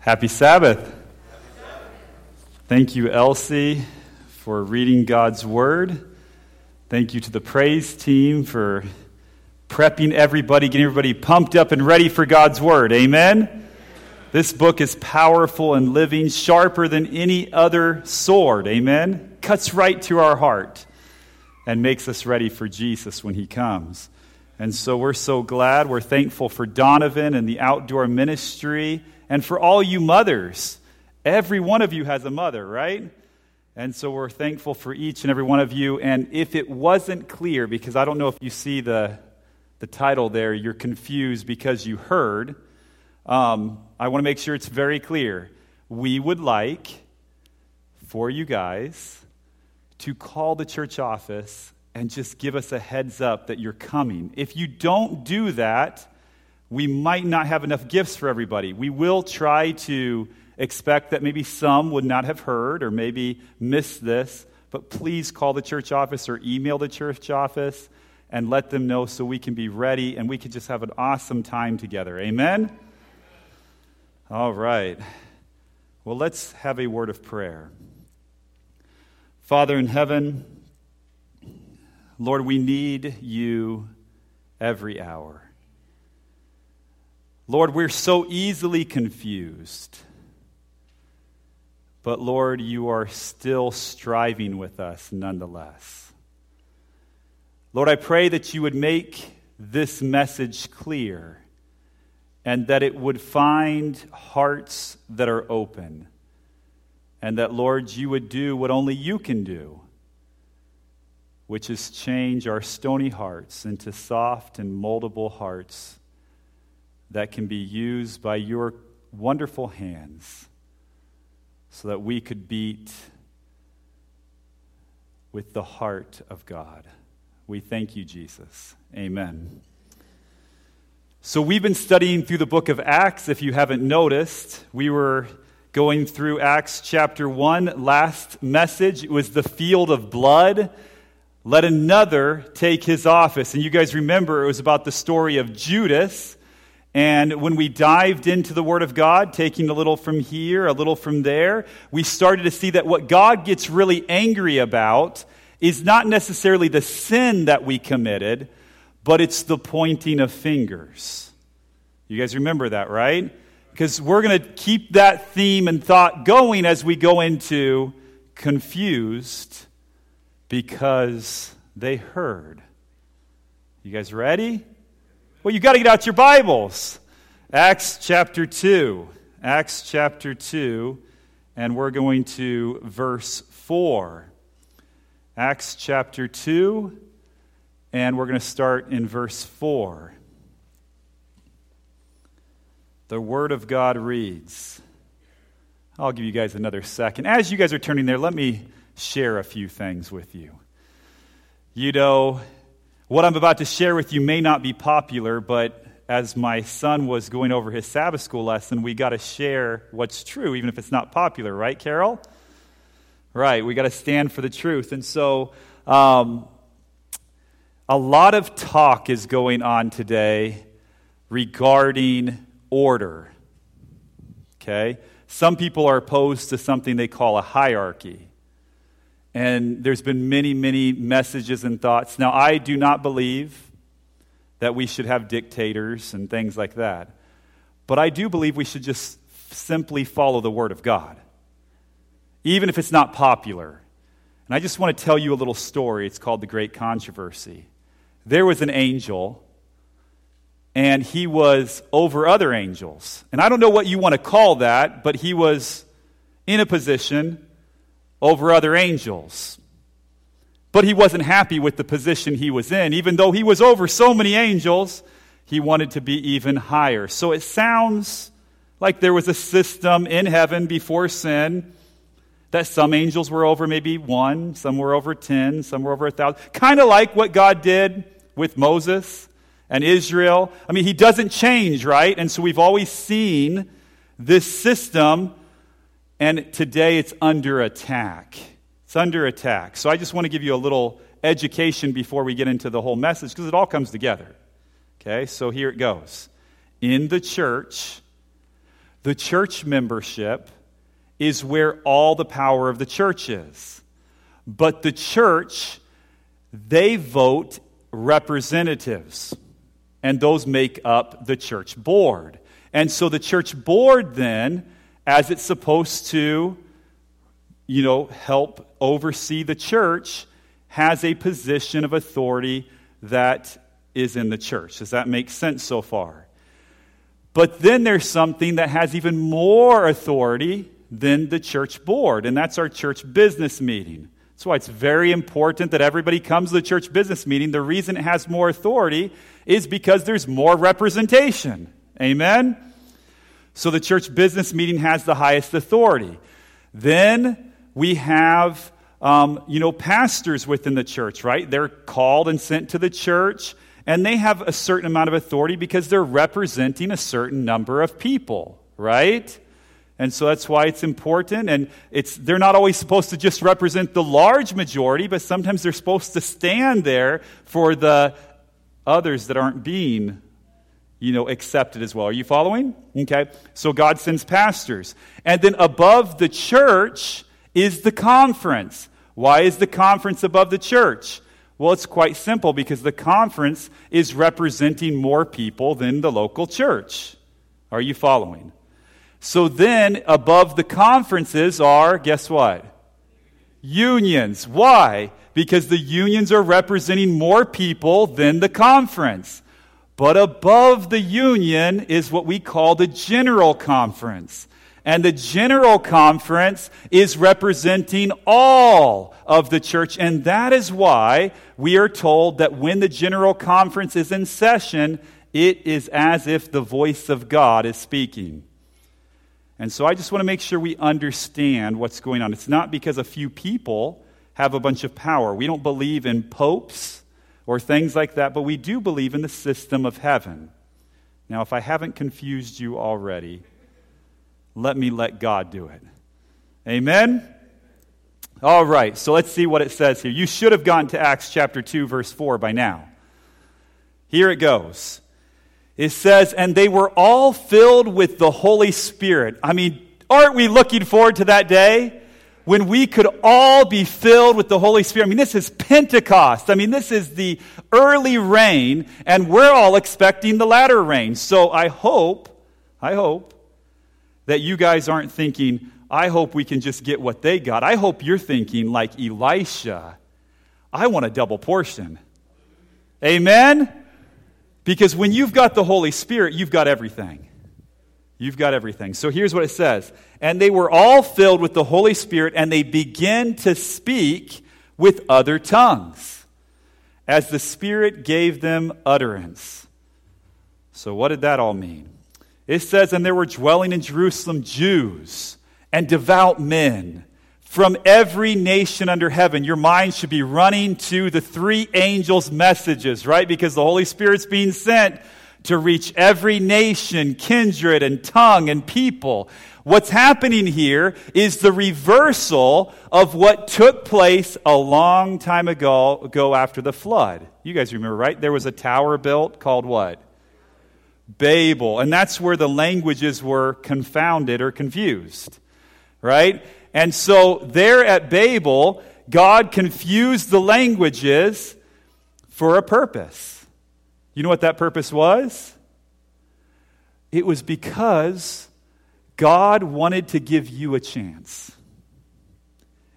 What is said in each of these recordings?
Happy Sabbath. Thank you, Elsie, for reading God's Word. Thank you to the praise team for prepping everybody, getting everybody pumped up and ready for God's Word. Amen? This book is powerful and living, sharper than any other sword. Amen? Cuts right to our heart and makes us ready for Jesus when He comes. And so we're so glad. We're thankful for Donovan and the outdoor ministry and for all you mothers. Every one of you has a mother, right? And so we're thankful for each and every one of you. And if it wasn't clear, because I don't know if you see the, the title there, you're confused because you heard, um, I want to make sure it's very clear. We would like for you guys to call the church office and just give us a heads up that you're coming. If you don't do that, we might not have enough gifts for everybody. We will try to expect that maybe some would not have heard or maybe missed this, but please call the church office or email the church office and let them know so we can be ready and we can just have an awesome time together. Amen? All right. Well, let's have a word of prayer. Father in heaven, Lord, we need you every hour. Lord, we're so easily confused. But Lord, you are still striving with us nonetheless. Lord, I pray that you would make this message clear and that it would find hearts that are open. And that, Lord, you would do what only you can do, which is change our stony hearts into soft and moldable hearts that can be used by your wonderful hands so that we could beat with the heart of God. We thank you, Jesus. Amen. So, we've been studying through the book of Acts. If you haven't noticed, we were going through Acts chapter 1. Last message, it was the field of blood. Let another take his office. And you guys remember it was about the story of Judas and when we dived into the Word of God, taking a little from here, a little from there, we started to see that what God gets really angry about is not necessarily the sin that we committed, but it's the pointing of fingers. You guys remember that, right? Because we're going to keep that theme and thought going as we go into confused because they heard. You guys ready? Well, you got to get out your Bibles. Acts chapter 2. Acts chapter 2, and we're going to verse 4. Acts chapter 2, and we're going to start in verse 4. The Word of God reads. I'll give you guys another second. As you guys are turning there, let me share a few things with you. You know, what I'm about to share with you may not be popular, but as my son was going over his Sabbath school lesson, we got to share what's true, even if it's not popular, right, Carol? Right, we got to stand for the truth. And so, um, a lot of talk is going on today regarding order. Okay? Some people are opposed to something they call a hierarchy. And there's been many, many messages and thoughts. Now, I do not believe that we should have dictators and things like that. But I do believe we should just simply follow the Word of God, even if it's not popular. And I just want to tell you a little story. It's called The Great Controversy. There was an angel, and he was over other angels. And I don't know what you want to call that, but he was in a position over other angels. But he wasn't happy with the position he was in. Even though he was over so many angels, he wanted to be even higher. So it sounds like there was a system in heaven before sin that some angels were over maybe one, some were over ten, some were over a thousand. Kind of like what God did with Moses and Israel. I mean, he doesn't change, right? And so we've always seen this system and today it's under attack. It's under attack. So I just want to give you a little education before we get into the whole message because it all comes together. Okay, so here it goes. In the church, the church membership is where all the power of the church is. But the church, they vote representatives, and those make up the church board. And so the church board then, as it's supposed to, you know, help oversee the church, has a position of authority that is in the church. Does that make sense so far? But then there's something that has even more authority than the church board, and that's our church business meeting. That's why it's very important that everybody comes to the church business meeting. The reason it has more authority is because there's more representation. Amen? So the church business meeting has the highest authority. Then we have, um, you know, pastors within the church, right? They're called and sent to the church, and they have a certain amount of authority because they're representing a certain number of people, right? And so that's why it's important. And it's, they're not always supposed to just represent the large majority, but sometimes they're supposed to stand there for the others that aren't being, you know, accepted as well. Are you following? Okay. So God sends pastors. And then above the church is the conference. Why is the conference above the church? Well, it's quite simple because the conference is representing more people than the local church. Are you following? So then, above the conferences are, guess what? Unions. Why? Because the unions are representing more people than the conference. But above the union is what we call the general conference. And the general conference is representing all of the church. And that is why we are told that when the general conference is in session, it is as if the voice of God is speaking. And so I just want to make sure we understand what's going on. It's not because a few people have a bunch of power. We don't believe in popes or things like that, but we do believe in the system of heaven. Now, if I haven't confused you already, let me let God do it. Amen? All right, so let's see what it says here. You should have gone to Acts chapter 2, verse 4 by now. Here it goes it says, and they were all filled with the Holy Spirit. I mean, aren't we looking forward to that day? When we could all be filled with the Holy Spirit. I mean, this is Pentecost. I mean, this is the early rain, and we're all expecting the latter rain. So I hope, I hope that you guys aren't thinking, I hope we can just get what they got. I hope you're thinking, like Elisha, I want a double portion. Amen? Because when you've got the Holy Spirit, you've got everything. You've got everything. So here's what it says And they were all filled with the Holy Spirit, and they began to speak with other tongues as the Spirit gave them utterance. So, what did that all mean? It says, And there were dwelling in Jerusalem Jews and devout men from every nation under heaven. Your mind should be running to the three angels' messages, right? Because the Holy Spirit's being sent to reach every nation, kindred, and tongue and people. What's happening here is the reversal of what took place a long time ago, ago after the flood. You guys remember, right? There was a tower built called what? Babel. And that's where the languages were confounded or confused, right? And so there at Babel, God confused the languages for a purpose. You know what that purpose was? It was because God wanted to give you a chance.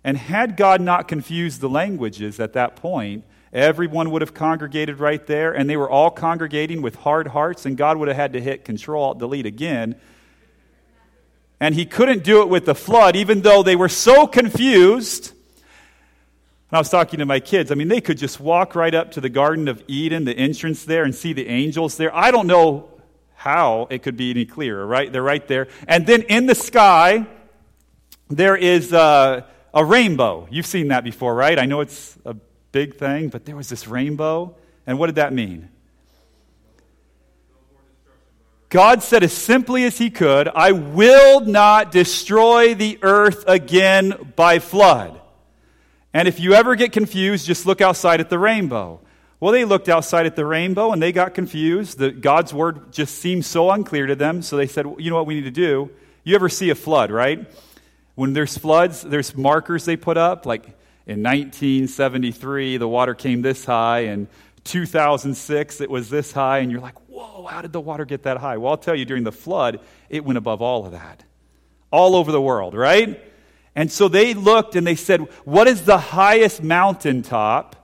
And had God not confused the languages at that point, everyone would have congregated right there, and they were all congregating with hard hearts, and God would have had to hit Control Alt Delete again and he couldn't do it with the flood, even though they were so confused. And I was talking to my kids. I mean, they could just walk right up to the Garden of Eden, the entrance there, and see the angels there. I don't know how it could be any clearer, right? They're right there. And then in the sky, there is a, a rainbow. You've seen that before, right? I know it's a big thing, but there was this rainbow. And what did that mean? God said as simply as he could, I will not destroy the earth again by flood. And if you ever get confused, just look outside at the rainbow. Well, they looked outside at the rainbow and they got confused. The, God's word just seemed so unclear to them. So they said, You know what we need to do? You ever see a flood, right? When there's floods, there's markers they put up. Like in 1973, the water came this high. And 2006, it was this high. And you're like, Whoa, how did the water get that high? Well, I'll tell you, during the flood, it went above all of that. All over the world, right? And so they looked and they said, What is the highest mountaintop?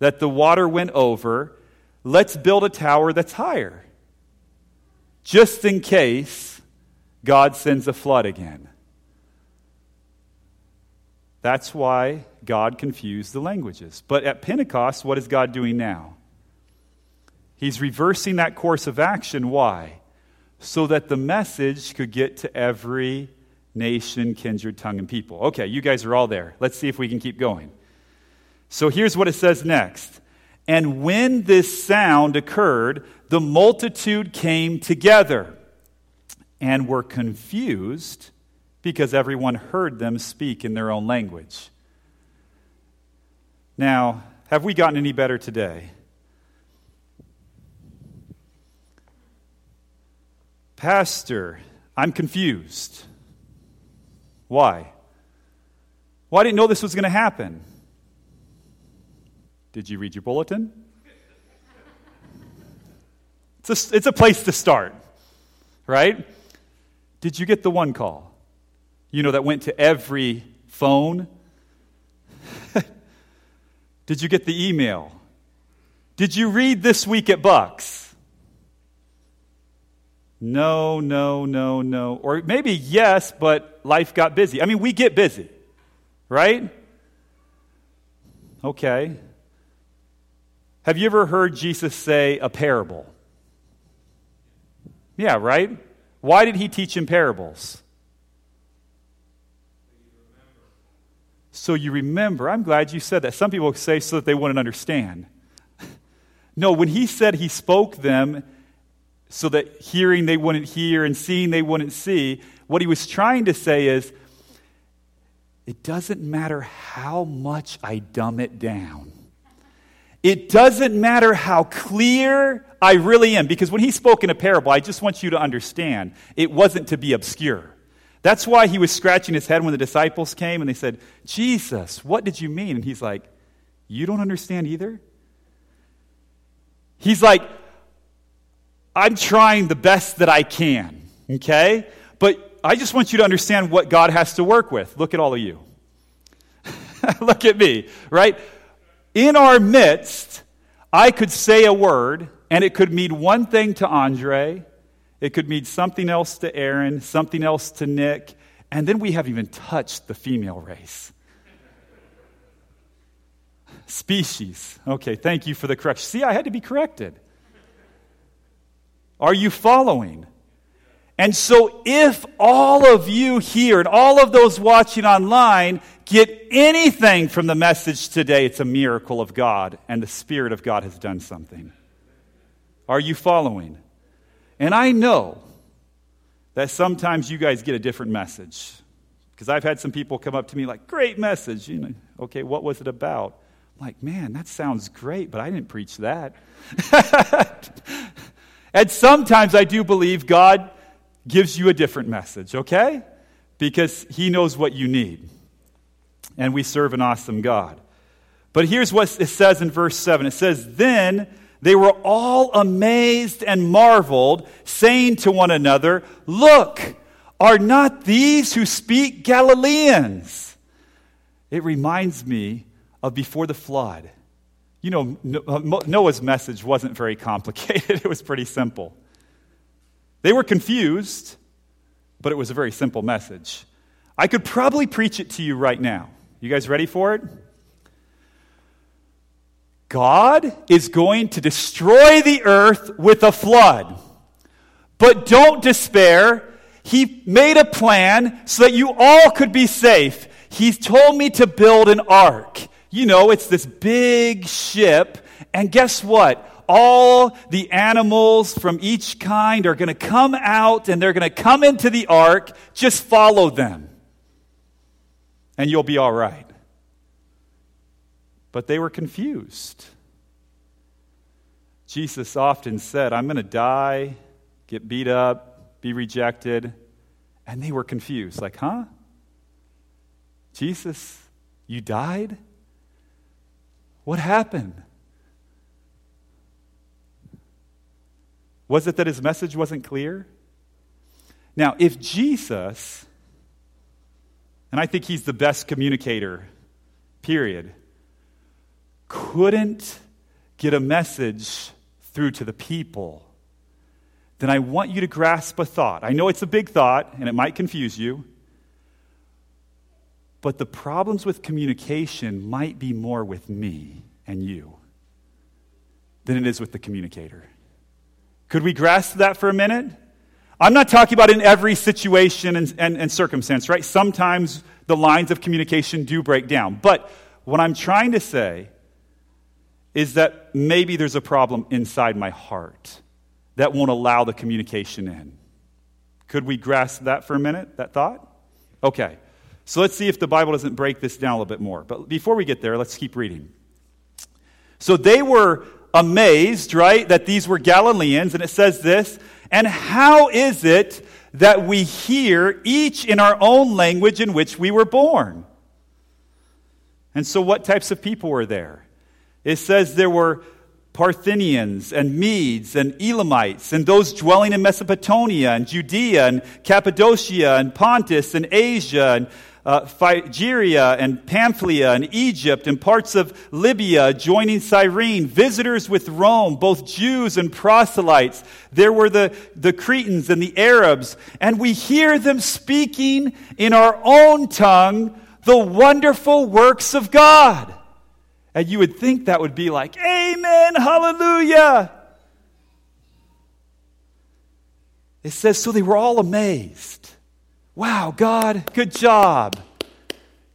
that the water went over, let's build a tower that's higher. Just in case God sends a flood again. That's why God confused the languages. But at Pentecost, what is God doing now? He's reversing that course of action. Why? So that the message could get to every nation, kindred, tongue, and people. Okay, you guys are all there. Let's see if we can keep going. So here's what it says next. And when this sound occurred, the multitude came together and were confused because everyone heard them speak in their own language. Now, have we gotten any better today? Pastor, I'm confused. Why? Well, I didn't know this was going to happen. Did you read your bulletin? It's a, it's a place to start, right? Did you get the one call? You know, that went to every phone? Did you get the email? Did you read this week at Bucks? No, no, no, no. Or maybe yes, but life got busy. I mean, we get busy, right? Okay. Have you ever heard Jesus say a parable? Yeah, right? Why did he teach in parables? So you remember. I'm glad you said that. Some people say so that they wouldn't understand. no, when he said he spoke them so that hearing they wouldn't hear and seeing they wouldn't see, what he was trying to say is it doesn't matter how much I dumb it down. It doesn't matter how clear I really am, because when he spoke in a parable, I just want you to understand, it wasn't to be obscure. That's why he was scratching his head when the disciples came and they said, Jesus, what did you mean? And he's like, You don't understand either? He's like, I'm trying the best that I can, okay? But I just want you to understand what God has to work with. Look at all of you. Look at me, right? in our midst, I could say a word, and it could mean one thing to Andre, it could mean something else to Aaron, something else to Nick, and then we haven't even touched the female race. Species. Okay, thank you for the correction. See, I had to be corrected. Are you following? And so, if all of you here and all of those watching online get anything from the message today, it's a miracle of God, and the Spirit of God has done something. Are you following? And I know that sometimes you guys get a different message. Because I've had some people come up to me like, great message. You know, okay, what was it about? I'm like, man, that sounds great, but I didn't preach that. and sometimes I do believe God gives you a different message, okay? Because He knows what you need and we serve an awesome God. But here's what it says in verse 7 it says, Then they were all amazed and marveled, saying to one another, Look, are not these who speak Galileans? It reminds me of before the flood. You know, uh, Noah's message wasn't very complicated, it was pretty simple. They were confused, but it was a very simple message. I could probably preach it to you right now. You guys ready for it? God is going to destroy the earth with a flood. But don't despair. He made a plan so that you all could be safe. He's told me to build an ark. You know, it's this big ship. And guess what? All the animals from each kind are going to come out and they're going to come into the ark. Just follow them and you'll be all right. But they were confused. Jesus often said, I'm going to die, get beat up, be rejected. And they were confused, like, huh? Jesus, you died? What happened? Was it that his message wasn't clear? Now, if Jesus, and I think he's the best communicator, period, couldn't get a message through to the people, then I want you to grasp a thought. I know it's a big thought and it might confuse you, but the problems with communication might be more with me and you than it is with the communicator. Could we grasp that for a minute? I'm not talking about in every situation and, and, and, circumstance, right? Sometimes the lines of communication do break down. But what I'm trying to say is that maybe there's a problem inside my heart that won't allow the communication in. Could we grasp that for a minute, that thought? Okay. So let's see if the Bible doesn't break this down a little bit more. But before we get there, let's keep reading. So they were amazed, right, that these were Galileans, and it says this And how is it that we hear each in our own language in which we were born? And so, what types of people were there? It says there were Parthians and Medes and Elamites and those dwelling in Mesopotamia and Judea and Cappadocia and Pontus and Asia and uh, Phrygia and Pamphylia and Egypt and parts of Libya joining Cyrene, visitors with Rome, both Jews and proselytes. There were the, the Cretans and the Arabs, and we hear them speaking in our own tongue the wonderful works of God. And you would think that would be like, Amen, hallelujah. It says, so they were all amazed. Wow, God, good job.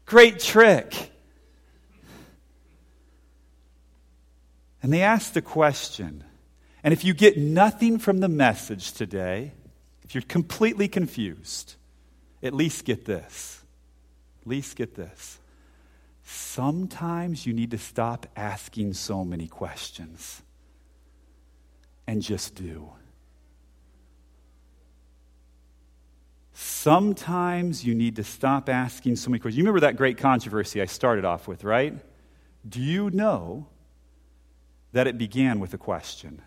Great trick. And they asked the question. And if you get nothing from the message today, if you're completely confused, at least get this. At least get this. Sometimes you need to stop asking so many questions and just do. Sometimes you need to stop asking so many questions. You remember that great controversy I started off with, right? Do you know that it began with a question?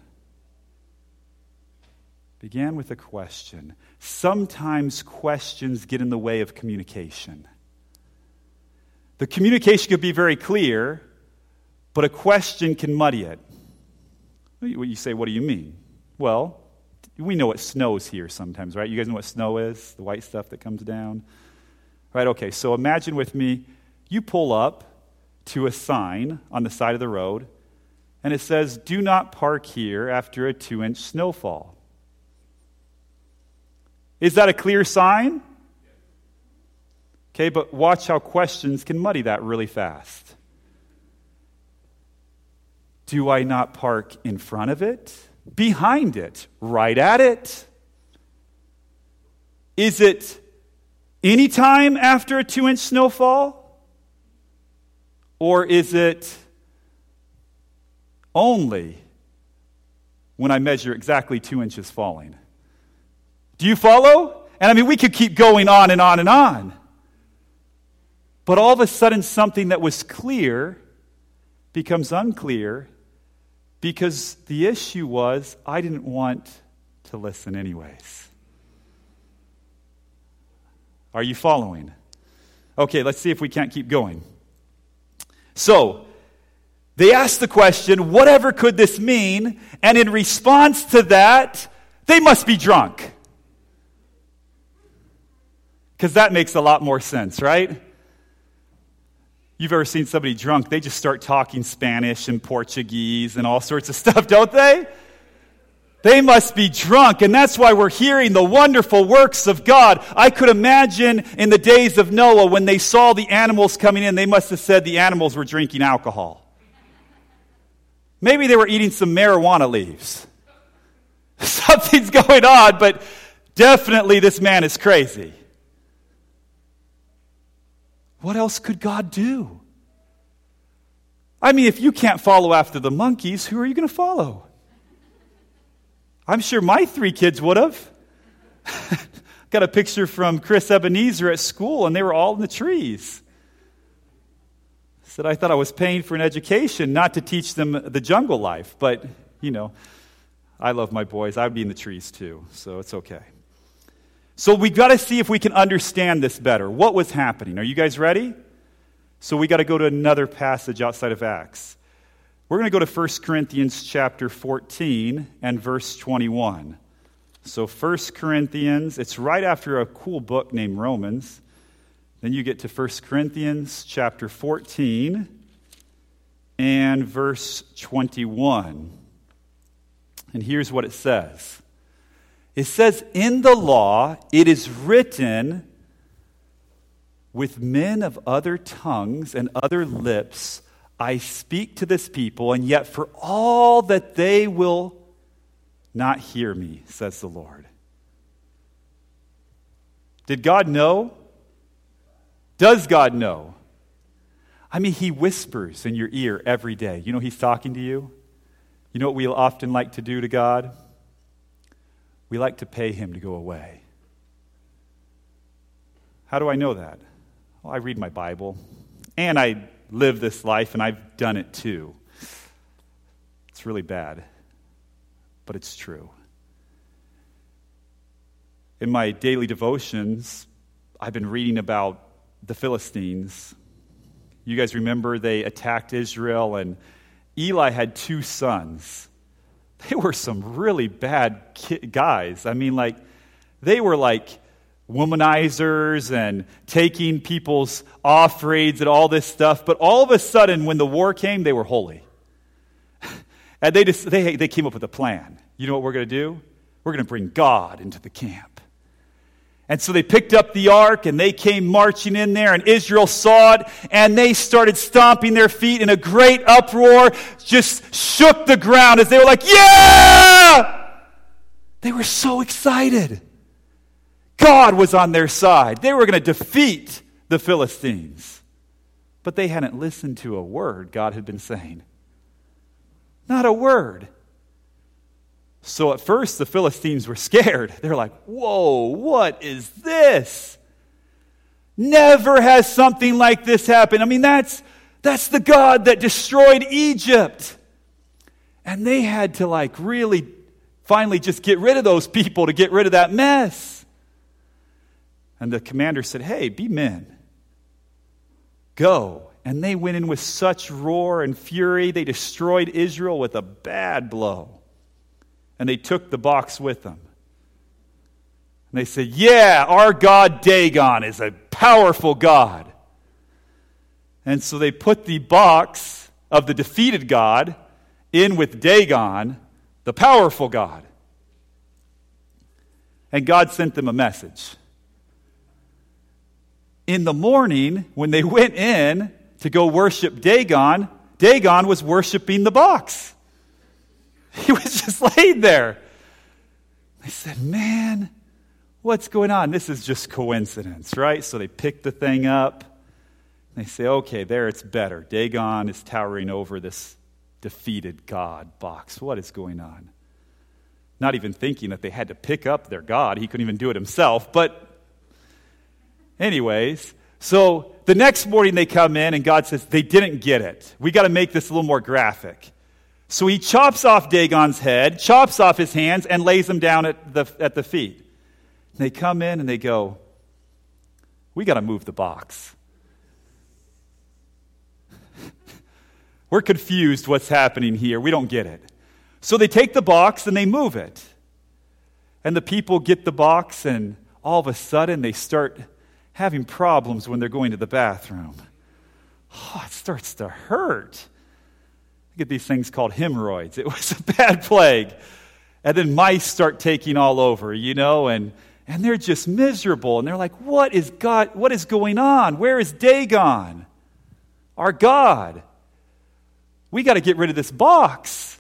Began with a question. Sometimes questions get in the way of communication. The communication could be very clear, but a question can muddy it. You say, What do you mean? Well, we know what snows here sometimes, right? You guys know what snow is? The white stuff that comes down? Right, okay, so imagine with me, you pull up to a sign on the side of the road, and it says, Do not park here after a two inch snowfall. Is that a clear sign? Okay, but watch how questions can muddy that really fast. Do I not park in front of it? Behind it? Right at it? Is it any time after a two inch snowfall? Or is it only when I measure exactly two inches falling? Do you follow? And I mean, we could keep going on and on and on. But all of a sudden, something that was clear becomes unclear because the issue was I didn't want to listen, anyways. Are you following? Okay, let's see if we can't keep going. So, they asked the question, whatever could this mean? And in response to that, they must be drunk. Because that makes a lot more sense, right? You've ever seen somebody drunk, they just start talking Spanish and Portuguese and all sorts of stuff, don't they? They must be drunk, and that's why we're hearing the wonderful works of God. I could imagine in the days of Noah when they saw the animals coming in, they must have said the animals were drinking alcohol. Maybe they were eating some marijuana leaves. Something's going on, but definitely this man is crazy. What else could God do? I mean, if you can't follow after the monkeys, who are you going to follow? I'm sure my three kids would have. Got a picture from Chris Ebenezer at school, and they were all in the trees. Said, I thought I was paying for an education, not to teach them the jungle life. But, you know, I love my boys. I'd be in the trees too, so it's okay. So we've got to see if we can understand this better. What was happening? Are you guys ready? So we got to go to another passage outside of Acts. We're going to go to 1 Corinthians chapter 14 and verse 21. So 1 Corinthians, it's right after a cool book named Romans. Then you get to 1 Corinthians chapter 14 and verse 21. And here's what it says it says, In the law, it is written, with men of other tongues and other lips, I speak to this people, and yet for all that they will not hear me, says the Lord. Did God know? Does God know? I mean, He whispers in your ear every day. You know, He's talking to you. You know what we often like to do to God? We like to pay Him to go away. How do I know that? Well, I read my Bible, and I live this life, and I've done it too. It's really bad, but it's true. In my daily devotions, I've been reading about the Philistines. You guys remember they attacked Israel, and Eli had two sons. They were some really bad guys. I mean, like, they were like womanizers and taking people's offerings and all this stuff. But all of a sudden, when the war came, they were holy. and they, just, they, they came up with a plan. You know what we're going to do? We're going to bring God into the camp. And so they picked up the ark and they came marching in there, and Israel saw it, and they started stomping their feet in a great uproar, just shook the ground as they were like, Yeah! They were so excited. God was on their side. They were going to defeat the Philistines. But they hadn't listened to a word God had been saying. Not a word. So at first, the Philistines were scared. They're like, Whoa, what is this? Never has something like this happened. I mean, that's, that's the God that destroyed Egypt. And they had to, like, really finally just get rid of those people to get rid of that mess. And the commander said, Hey, be men. Go. And they went in with such roar and fury, they destroyed Israel with a bad blow and they took the box with them. And they said, Yeah, our God Dagon is a powerful God. And so they put the box of the defeated God in with Dagon, the powerful God. And God sent them a message. In the morning, when they went in to go worship Dagon, Dagon was worshiping the box. He was just laid there. They said, Man, what's going on? This is just coincidence, right? So they pick the thing up. They say, Okay, there it's better. Dagon is towering over this defeated God box. What is going on? Not even thinking that they had to pick up their God. He couldn't even do it himself. But, anyways, so the next morning they come in and God says, They didn't get it. We got to make this a little more graphic. So he chops off Dagon's head, chops off his hands, and lays them down at the, at the feet. And they come in and they go, We got to move the box. We're confused what's happening here. We don't get it. So they take the box and they move it. And the people get the box, and all of a sudden they start having problems when they're going to the bathroom. Oh, it starts to hurt get these things called hemorrhoids. It was a bad plague. And then mice start taking all over, you know, and, and they're just miserable. And they're like, what is God, what is going on? Where is Dagon? Our God. We got to get rid of this box.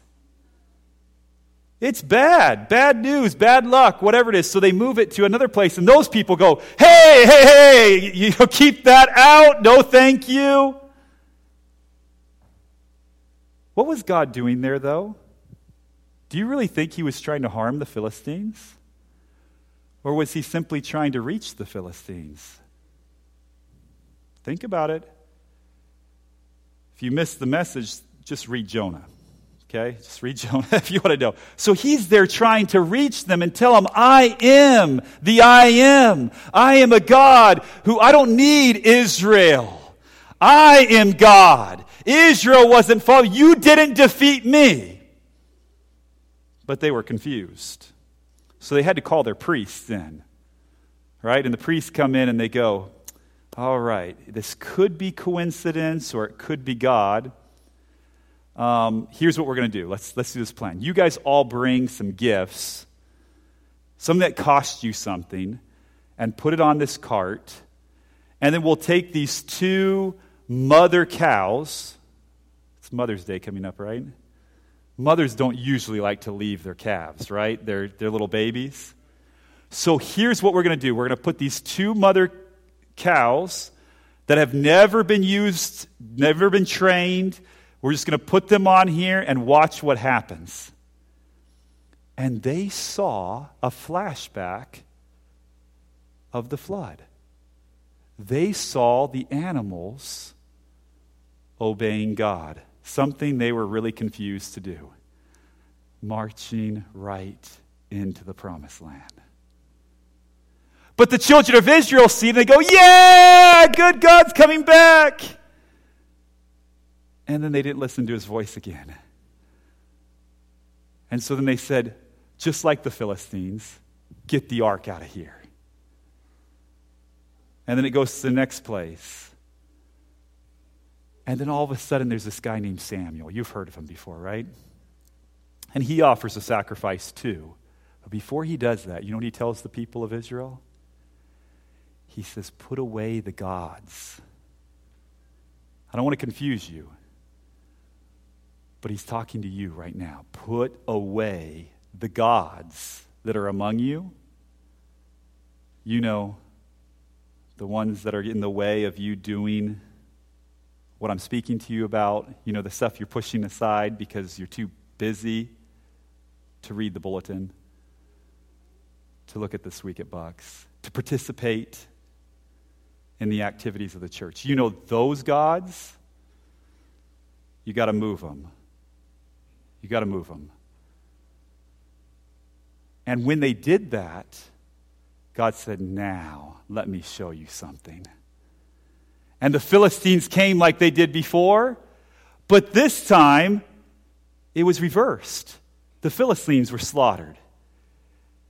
It's bad. Bad news, bad luck, whatever it is. So they move it to another place, and those people go, hey, hey, hey, you keep that out. No, thank you. What was God doing there, though? Do you really think he was trying to harm the Philistines? Or was he simply trying to reach the Philistines? Think about it. If you missed the message, just read Jonah. Okay? Just read Jonah if you want to know. So he's there trying to reach them and tell them, I am the I am. I am a God who I don't need Israel. I am God. Israel wasn't following. You didn't defeat me. But they were confused. So they had to call their priests then. Right? And the priests come in and they go, All right, this could be coincidence or it could be God. Um, here's what we're going to do. Let's, let's do this plan. You guys all bring some gifts, some that cost you something, and put it on this cart. And then we'll take these two mother cows. It's Mother's Day coming up, right? Mothers don't usually like to leave their calves, right? They're, they're little babies. So here's what we're going to do we're going to put these two mother cows that have never been used, never been trained, we're just going to put them on here and watch what happens. And they saw a flashback of the flood. They saw the animals obeying God, something they were really confused to do, marching right into the promised land. But the children of Israel see and they go, Yeah, good God's coming back. And then they didn't listen to his voice again. And so then they said, just like the Philistines, get the ark out of here. And then it goes to the next place. And then all of a sudden, there's this guy named Samuel. You've heard of him before, right? And he offers a sacrifice too. But before he does that, you know what he tells the people of Israel? He says, Put away the gods. I don't want to confuse you. But he's talking to you right now. Put away the gods that are among you. You know, the ones that are in the way of you doing what I'm speaking to you about. You know, the stuff you're pushing aside because you're too busy to read the bulletin, to look at this week at Bucks, to participate in the activities of the church. You know, those gods, you got to move them. You got to move them. And when they did that, God said, Now, let me show you something. And the Philistines came like they did before, but this time it was reversed. The Philistines were slaughtered.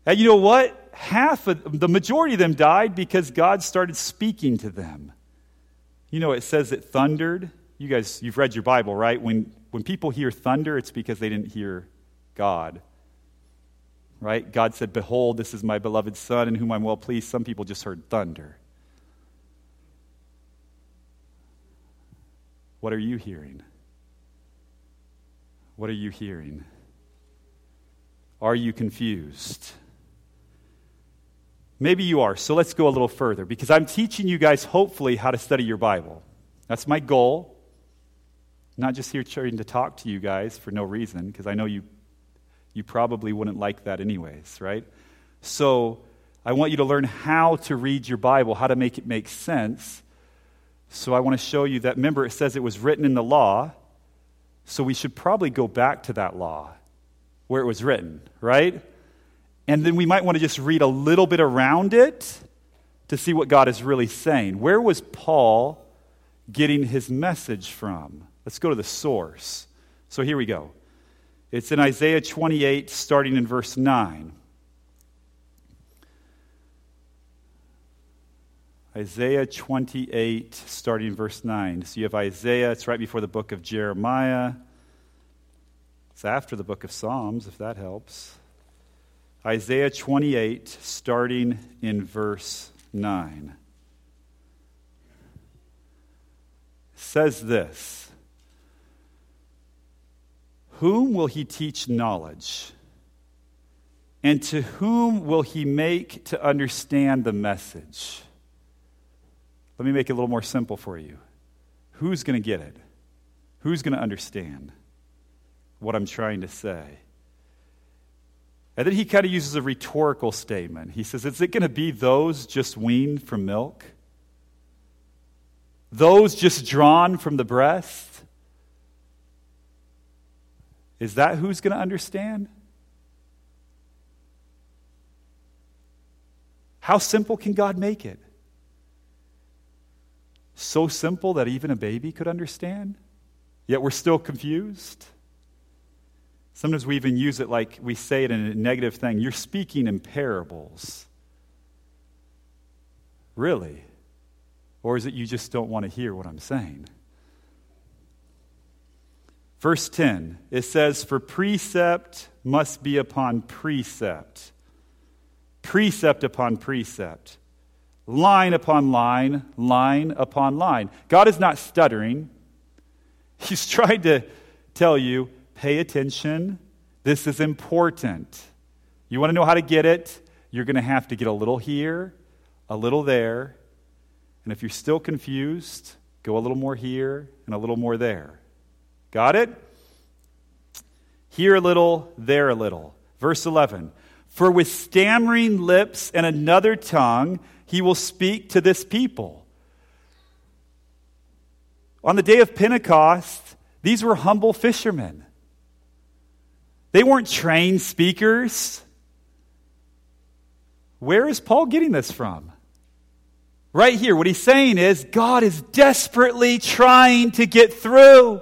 And you know what? Half of the majority of them died because God started speaking to them. You know, it says it thundered. You guys, you've read your Bible, right? When when people hear thunder, it's because they didn't hear God. Right? God said, Behold, this is my beloved Son in whom I'm well pleased. Some people just heard thunder. What are you hearing? What are you hearing? Are you confused? Maybe you are. So let's go a little further because I'm teaching you guys, hopefully, how to study your Bible. That's my goal not just here trying to talk to you guys for no reason, because I know you, you probably wouldn't like that anyways, right? So I want you to learn how to read your Bible, how to make it make sense. So I want to show you that, remember, it says it was written in the law, so we should probably go back to that law where it was written, right? And then we might want to just read a little bit around it to see what God is really saying. Where was Paul getting his message from? Let's go to the source. So here we go. It's in Isaiah 28, starting in verse 9. Isaiah 28, starting in verse 9. So you have Isaiah, it's right before the book of Jeremiah. It's after the book of Psalms, if that helps. Isaiah 28, starting in verse 9. Says this whom will he teach knowledge? And to whom will he make to understand the message? Let me make it a little more simple for you. Who's going to get it? Who's going to understand what I'm trying to say? And then he kind of uses a rhetorical statement. He says, Is it going to be those just weaned from milk? Those just drawn from the breast? Is that who's going to understand? How simple can God make it? So simple that even a baby could understand? Yet we're still confused? Sometimes we even use it like we say it in a negative thing. You're speaking in parables. Really? Or is it you just don't want to hear what I'm saying? Verse 10, it says, For precept must be upon precept, precept upon precept, line upon line, line upon line. God is not stuttering. He's trying to tell you, pay attention. This is important. You want to know how to get it? You're going to have to get a little here, a little there. And if you're still confused, go a little more here and a little more there. Got it? Here a little, there a little. Verse 11 For with stammering lips and another tongue he will speak to this people. On the day of Pentecost, these were humble fishermen. They weren't trained speakers. Where is Paul getting this from? Right here, what he's saying is God is desperately trying to get through.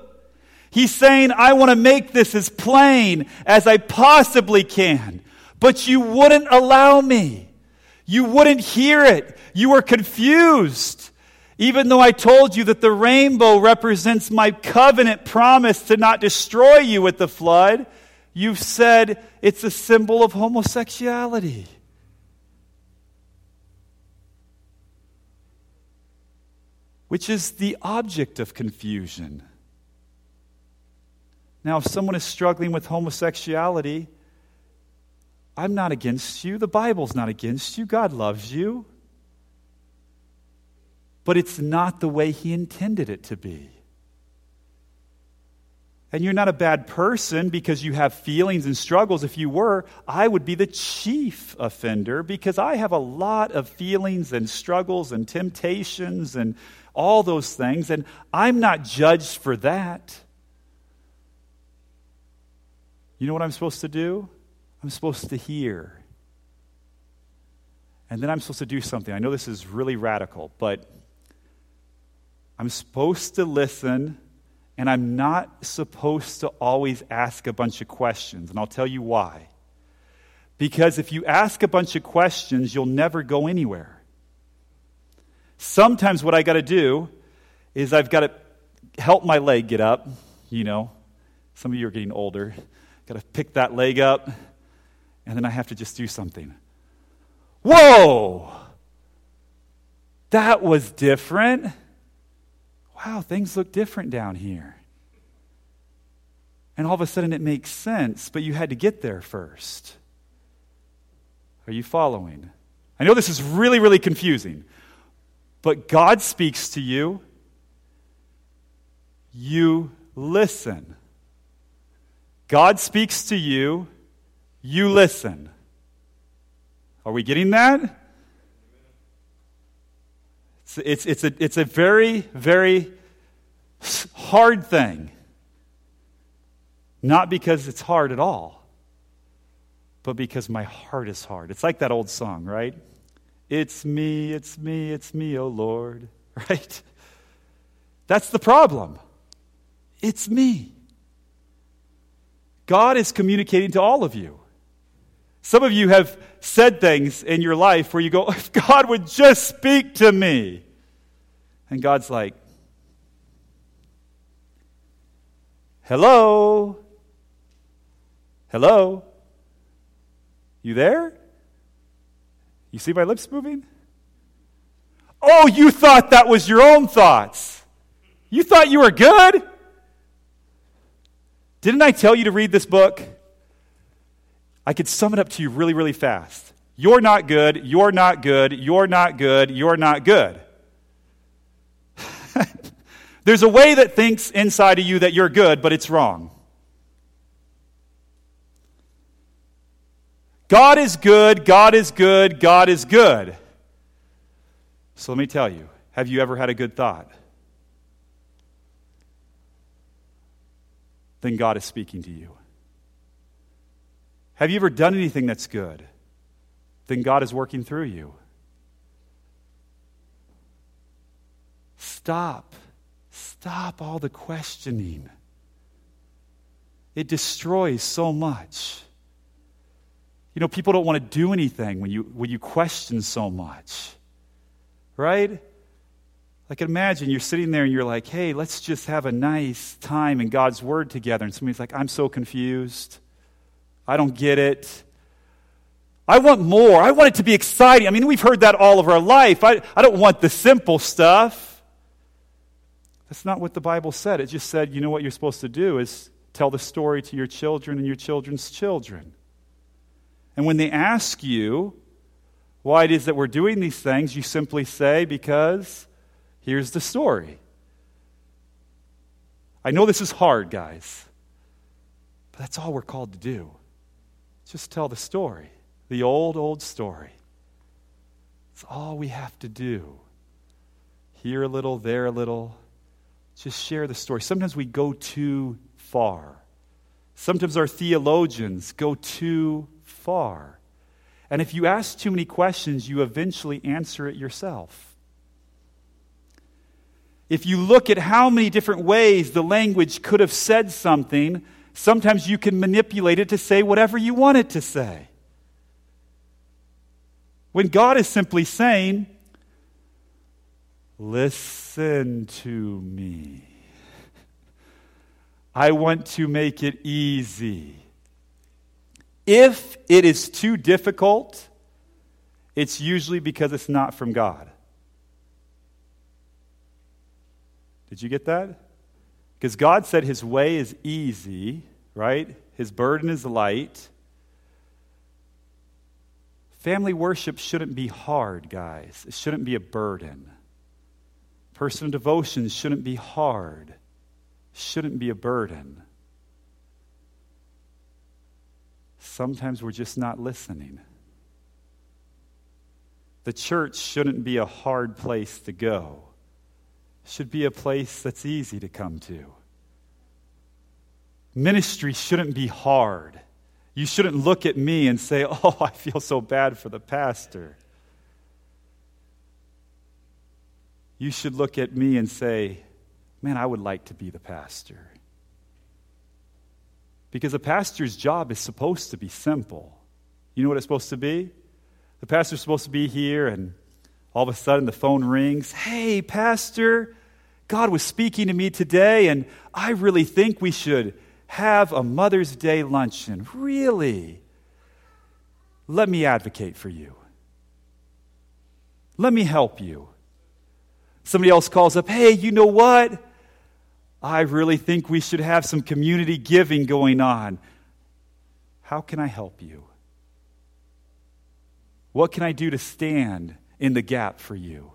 He's saying, I want to make this as plain as I possibly can, but you wouldn't allow me. You wouldn't hear it. You were confused. Even though I told you that the rainbow represents my covenant promise to not destroy you with the flood, you've said it's a symbol of homosexuality. Which is the object of confusion. Now, if someone is struggling with homosexuality, I'm not against you. The Bible's not against you. God loves you. But it's not the way He intended it to be. And you're not a bad person because you have feelings and struggles. If you were, I would be the chief offender because I have a lot of feelings and struggles and temptations and all those things, and I'm not judged for that. You know what I'm supposed to do? I'm supposed to hear. And then I'm supposed to do something. I know this is really radical, but I'm supposed to listen, and I'm not supposed to always ask a bunch of questions. And I'll tell you why. Because if you ask a bunch of questions, you'll never go anywhere. Sometimes what I got to do is I've got to help my leg get up. You know, some of you are getting older. Got to pick that leg up, and then I have to just do something. Whoa! That was different. Wow, things look different down here. And all of a sudden it makes sense, but you had to get there first. Are you following? I know this is really, really confusing, but God speaks to you. You listen. God speaks to you, you listen. Are we getting that? It's, it's, it's, a, it's a very, very hard thing. Not because it's hard at all, but because my heart is hard. It's like that old song, right? It's me, it's me, it's me, oh Lord, right? That's the problem. It's me. God is communicating to all of you. Some of you have said things in your life where you go, if God would just speak to me. And God's like, hello? Hello? You there? You see my lips moving? Oh, you thought that was your own thoughts. You thought you were good? Didn't I tell you to read this book? I could sum it up to you really, really fast. You're not good, you're not good, you're not good, you're not good. There's a way that thinks inside of you that you're good, but it's wrong. God is good, God is good, God is good. So let me tell you have you ever had a good thought? Then God is speaking to you. Have you ever done anything that's good? Then God is working through you. Stop. Stop all the questioning. It destroys so much. You know, people don't want to do anything when you, when you question so much. Right? Like, imagine you're sitting there and you're like, hey, let's just have a nice time in God's Word together. And somebody's like, I'm so confused. I don't get it. I want more. I want it to be exciting. I mean, we've heard that all of our life. I, I don't want the simple stuff. That's not what the Bible said. It just said, you know what you're supposed to do is tell the story to your children and your children's children. And when they ask you why it is that we're doing these things, you simply say, because here's the story. I know this is hard, guys, but that's all we're called to do. Just tell the story, the old, old story. It's all we have to do. Here a little, there a little. Just share the story. Sometimes we go too far. Sometimes our theologians go too far. And if you ask too many questions, you eventually answer it yourself. If you look at how many different ways the language could have said something, sometimes you can manipulate it to say whatever you want it to say. When God is simply saying, Listen to me. I want to make it easy. If it is too difficult, it's usually because it's not from God. Did you get that? Because God said his way is easy, right? His burden is light. Family worship shouldn't be hard, guys. It shouldn't be a burden. Personal devotions shouldn't be hard, shouldn't be a burden. Sometimes we're just not listening. The church shouldn't be a hard place to go. Should be a place that's easy to come to. Ministry shouldn't be hard. You shouldn't look at me and say, Oh, I feel so bad for the pastor. You should look at me and say, Man, I would like to be the pastor. Because a pastor's job is supposed to be simple. You know what it's supposed to be? The pastor's supposed to be here, and all of a sudden the phone rings. Hey, Pastor, God was speaking to me today, and I really think we should have a Mother's Day luncheon. Really? Let me advocate for you. Let me help you. Somebody else calls up, hey, you know what? I really think we should have some community giving going on. How can I help you? What can I do to stand in the gap for you?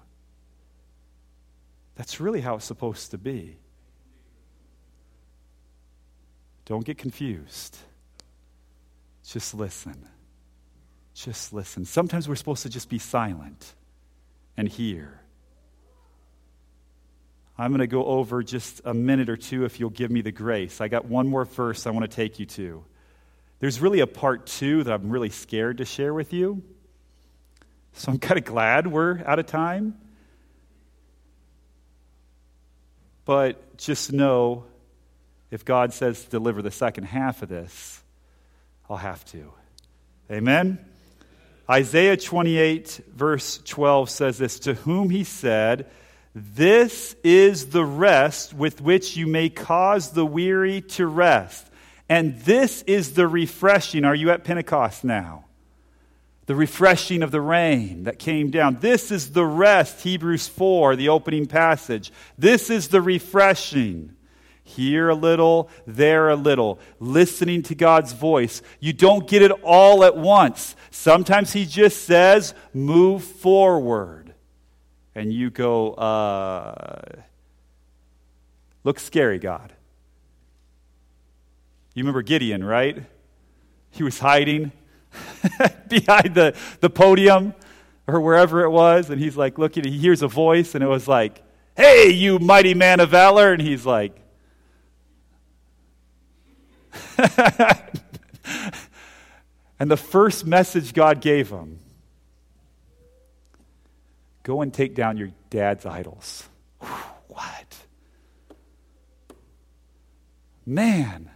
That's really how it's supposed to be. Don't get confused. Just listen. Just listen. Sometimes we're supposed to just be silent and hear. I'm going to go over just a minute or two if you'll give me the grace. I got one more verse I want to take you to. There's really a part two that I'm really scared to share with you. So I'm kind of glad we're out of time. But just know if God says to deliver the second half of this, I'll have to. Amen? Isaiah 28, verse 12 says this To whom he said, this is the rest with which you may cause the weary to rest. And this is the refreshing. Are you at Pentecost now? The refreshing of the rain that came down. This is the rest, Hebrews 4, the opening passage. This is the refreshing. Here a little, there a little, listening to God's voice. You don't get it all at once. Sometimes He just says, move forward and you go, uh, looks scary, God. You remember Gideon, right? He was hiding. behind the, the podium or wherever it was. And he's like looking, he hears a voice, and it was like, Hey, you mighty man of valor. And he's like, and the first message God gave him go and take down your dad's idols. What? Man,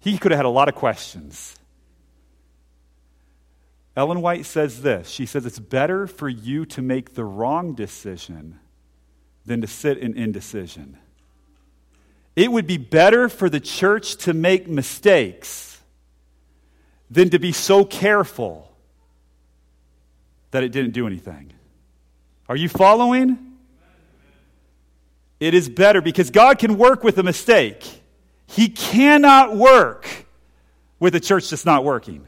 he could have had a lot of questions. Ellen White says this She says, It's better for you to make the wrong decision than to sit in indecision. It would be better for the church to make mistakes than to be so careful that it didn't do anything. Are you following? It is better because God can work with a mistake. He cannot work with a church that's not working.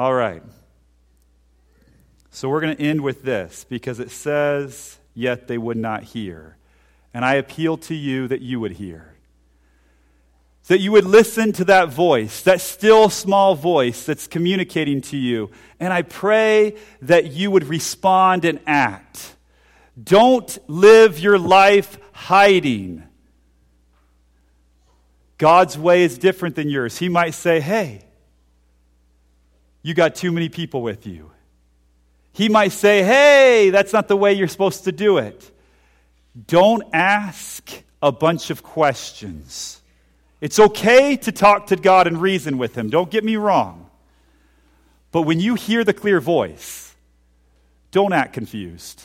All right. So we're going to end with this because it says, Yet they would not hear. And I appeal to you that you would hear. That you would listen to that voice, that still small voice that's communicating to you. And I pray that you would respond and act. Don't live your life hiding. God's way is different than yours. He might say, Hey, you got too many people with you. He might say, Hey, that's not the way you're supposed to do it. Don't ask a bunch of questions. It's okay to talk to God and reason with Him. Don't get me wrong. But when you hear the clear voice, don't act confused.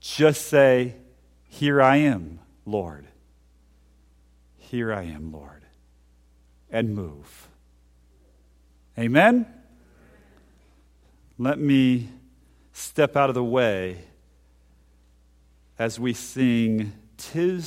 Just say, Here I am, Lord. Here I am, Lord. And move. Amen? Let me step out of the way as we sing, Tis